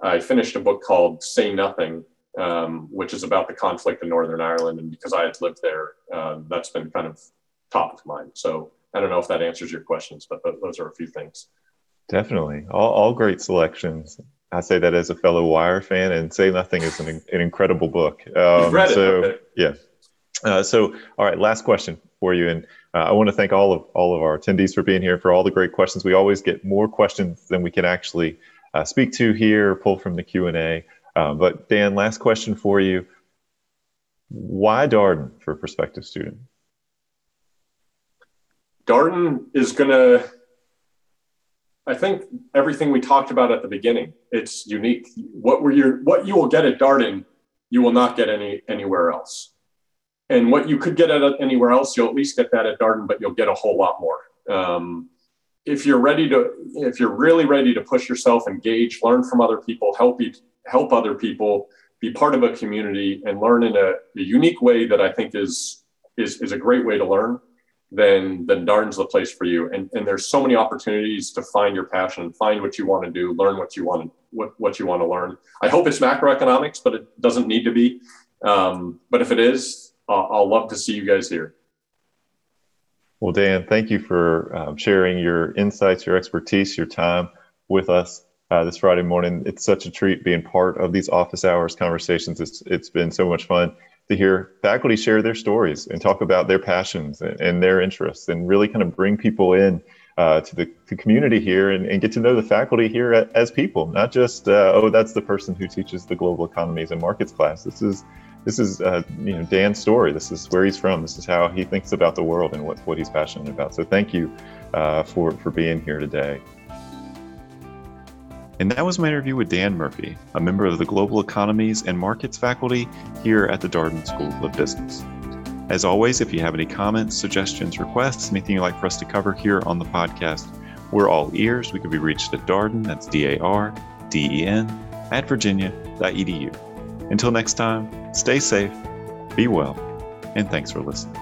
I finished a book called Say Nothing um, which is about the conflict in Northern Ireland. And because I had lived there, uh, that's been kind of top of mind. So I don't know if that answers your questions, but those are a few things.
Definitely. All, all great selections. I say that as a fellow Wire fan, and Say Nothing is an, an incredible book.
Um, You've read it.
So, okay. yeah. Uh, so, all right, last question for you. And uh, I want to thank all of all of our attendees for being here for all the great questions. We always get more questions than we can actually uh, speak to here, pull from the Q and A. Uh, but Dan, last question for you. Why Darden for a prospective student?
Darden is going to, I think everything we talked about at the beginning, it's unique. What were your, what you will get at Darden, you will not get any anywhere else. and what you could get at anywhere else, you'll at least get that at Darden, but you'll get a whole lot more. Um, if you're ready to, if you're really ready to push yourself, engage, learn from other people, help help other people, be part of a community, and learn in a, a unique way that I think is is is a great way to learn, then then Darden's the place for you. And and there's so many opportunities to find your passion, find what you want to do, learn what you want to what what you want to learn. I hope it's macroeconomics, but it doesn't need to be. Um, but if it is, I'll, I'll love to see you guys here.
Well, Dan, thank you for um, sharing your insights, your expertise, your time with us uh, this Friday morning. It's such a treat being part of these office hours conversations. It's it's been so much fun to hear faculty share their stories and talk about their passions and, and their interests, and really kind of bring people in uh, to the to community here and, and, get to know the faculty here as people, not just uh, oh that's the person who teaches the global economies and markets class. This is this is uh, you know Dan's story. This is where he's from. This is how he thinks about the world and what, what he's passionate about. So thank you uh, for for being here today. And that was my interview with Dan Murphy, a member of the Global Economies and Markets faculty here at the Darden School of Business. As always, if you have any comments, suggestions, requests, anything you'd like for us to cover here on the podcast, we're all ears. We can be reached at Darden, that's D A R D E N, at virginia.edu. Until next time, stay safe, be well, and thanks for listening.